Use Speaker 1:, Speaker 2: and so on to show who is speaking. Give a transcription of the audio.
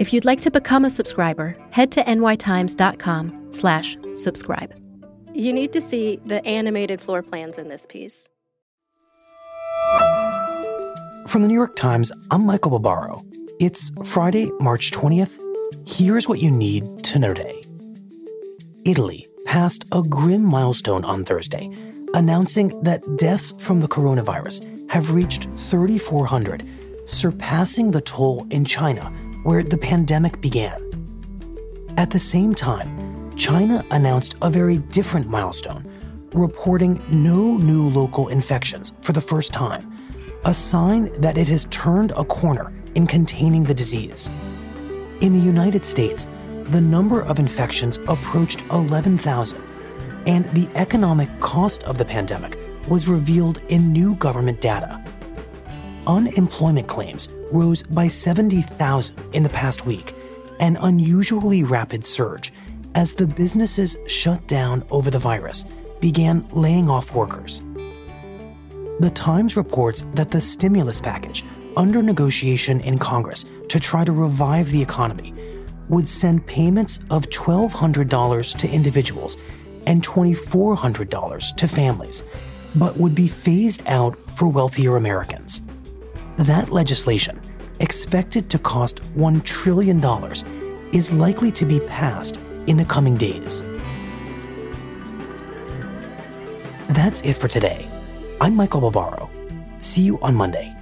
Speaker 1: If you'd like to become a subscriber, head to nytimes.com slash subscribe. You need to see the animated floor plans in this piece.
Speaker 2: From the New York Times, I'm Michael Barbaro. It's Friday, March 20th. Here's what you need to know today. Italy passed a grim milestone on Thursday, announcing that deaths from the coronavirus have reached 3,400, surpassing the toll in China where the pandemic began. At the same time, China announced a very different milestone, reporting no new local infections for the first time, a sign that it has turned a corner in containing the disease. In the United States, the number of infections approached 11,000, and the economic cost of the pandemic was revealed in new government data. Unemployment claims rose by 70,000 in the past week, an unusually rapid surge as the businesses shut down over the virus began laying off workers. The Times reports that the stimulus package under negotiation in Congress to try to revive the economy would send payments of $1,200 to individuals and $2,400 to families, but would be phased out for wealthier Americans. That legislation, expected to cost $1 trillion, is likely to be passed in the coming days. That's it for today. I'm Michael Barbaro. See you on Monday.